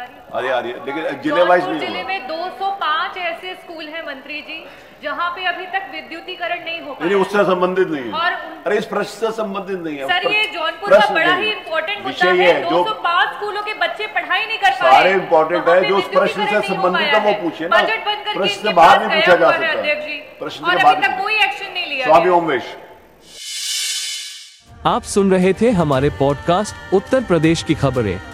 है। अरे रही लेकिन ज़िले वाइज जौनपुर नहीं ज़िले में 205 ऐसे स्कूल हैं मंत्री जी जहाँ पे अभी तक विद्युतीकरण नहीं हो पाया। उससे संबंधित नहीं है। उन- अरे इस प्रश्न से संबंधित नहीं है। सर ये जौनपुर का बड़ा ही। इम्पोर्टेंट मुद्दा है। है जो 205 स्कूलों के बच्चे पढ़ाई नहीं कर पा सारे रहे। इम्पोर्टेंट है जो उस प्रश्न से संबंधित है वो पूछे ना। प्रश्न से बाहर नहीं पूछा जा सकता। प्रश्न के बाद तक कोई एक्शन नहीं लिया स्वामी गया। ओमवेश। आप सुन रहे थे हमारे पॉडकास्ट उत्तर प्रदेश की खबरें।